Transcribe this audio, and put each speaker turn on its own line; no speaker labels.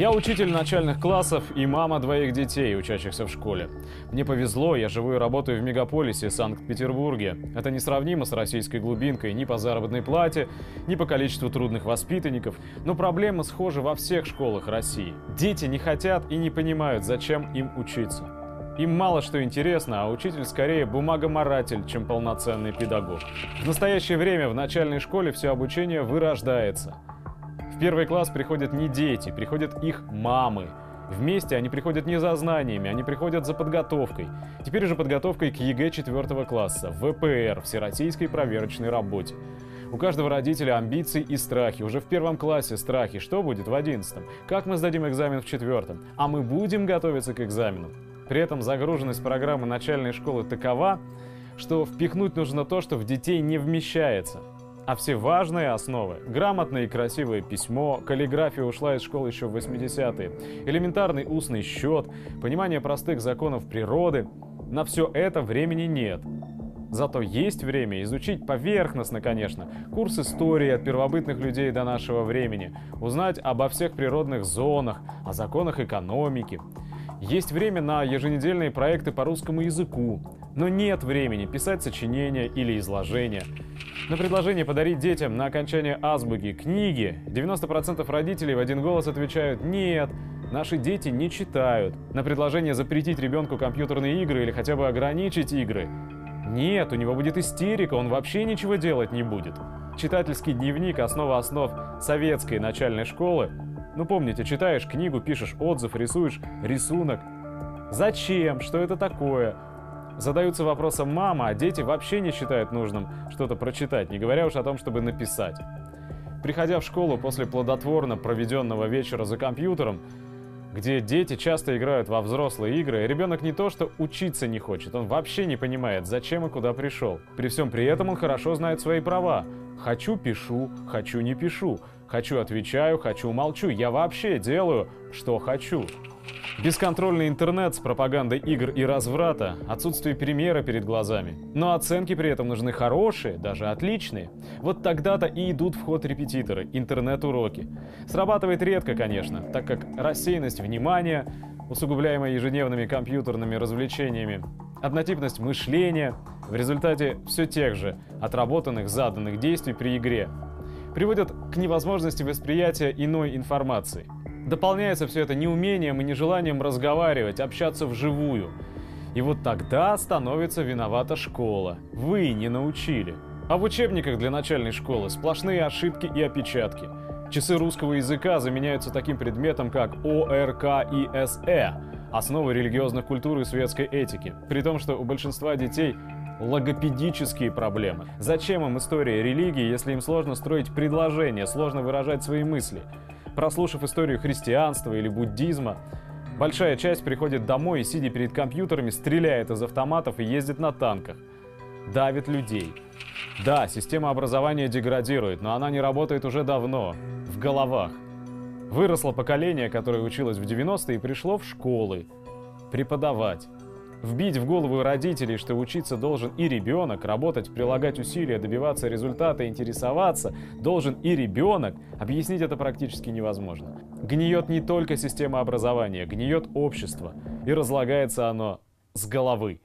Я учитель начальных классов и мама двоих детей, учащихся в школе. Мне повезло, я живу и работаю в мегаполисе Санкт-Петербурге. Это несравнимо с российской глубинкой ни по заработной плате, ни по количеству трудных воспитанников, но проблема схожа во всех школах России. Дети не хотят и не понимают, зачем им учиться. Им мало что интересно, а учитель скорее бумагоморатель, чем полноценный педагог. В настоящее время в начальной школе все обучение вырождается – первый класс приходят не дети, приходят их мамы. Вместе они приходят не за знаниями, они приходят за подготовкой. Теперь уже подготовкой к ЕГЭ 4 класса, ВПР, Всероссийской проверочной работе. У каждого родителя амбиции и страхи. Уже в первом классе страхи. Что будет в одиннадцатом? Как мы сдадим экзамен в четвертом? А мы будем готовиться к экзамену? При этом загруженность программы начальной школы такова, что впихнуть нужно то, что в детей не вмещается. А все важные основы – грамотное и красивое письмо, каллиграфия ушла из школы еще в 80-е, элементарный устный счет, понимание простых законов природы – на все это времени нет. Зато есть время изучить поверхностно, конечно, курс истории от первобытных людей до нашего времени, узнать обо всех природных зонах, о законах экономики. Есть время на еженедельные проекты по русскому языку, но нет времени писать сочинения или изложения. На предложение подарить детям на окончание азбуки книги 90% родителей в один голос отвечают «нет», Наши дети не читают. На предложение запретить ребенку компьютерные игры или хотя бы ограничить игры. Нет, у него будет истерика, он вообще ничего делать не будет. Читательский дневник – основа основ советской начальной школы. Ну помните, читаешь книгу, пишешь отзыв, рисуешь рисунок. Зачем? Что это такое? Задаются вопросом мама, а дети вообще не считают нужным что-то прочитать, не говоря уж о том, чтобы написать. Приходя в школу после плодотворно проведенного вечера за компьютером, где дети часто играют во взрослые игры, ребенок не то что учиться не хочет, он вообще не понимает, зачем и куда пришел. При всем при этом он хорошо знает свои права. Хочу – пишу, хочу – не пишу, хочу – отвечаю, хочу – молчу, я вообще делаю, что хочу. Бесконтрольный интернет с пропагандой игр и разврата, отсутствие примера перед глазами. Но оценки при этом нужны хорошие, даже отличные. Вот тогда-то и идут в ход репетиторы, интернет-уроки. Срабатывает редко, конечно, так как рассеянность внимания, усугубляемая ежедневными компьютерными развлечениями, однотипность мышления, в результате все тех же отработанных заданных действий при игре, приводят к невозможности восприятия иной информации – Дополняется все это неумением и нежеланием разговаривать, общаться вживую. И вот тогда становится виновата школа. Вы не научили. А в учебниках для начальной школы сплошные ошибки и опечатки. Часы русского языка заменяются таким предметом, как ОРК и СЭ – основы религиозных культур и светской этики. При том, что у большинства детей логопедические проблемы. Зачем им история религии, если им сложно строить предложения, сложно выражать свои мысли? Прослушав историю христианства или буддизма, большая часть приходит домой и, сидя перед компьютерами, стреляет из автоматов и ездит на танках. Давит людей. Да, система образования деградирует, но она не работает уже давно. В головах. Выросло поколение, которое училось в 90-е и пришло в школы. Преподавать. Вбить в голову родителей, что учиться должен и ребенок, работать, прилагать усилия, добиваться результата, интересоваться должен и ребенок, объяснить это практически невозможно. Гниет не только система образования, гниет общество, и разлагается оно с головы.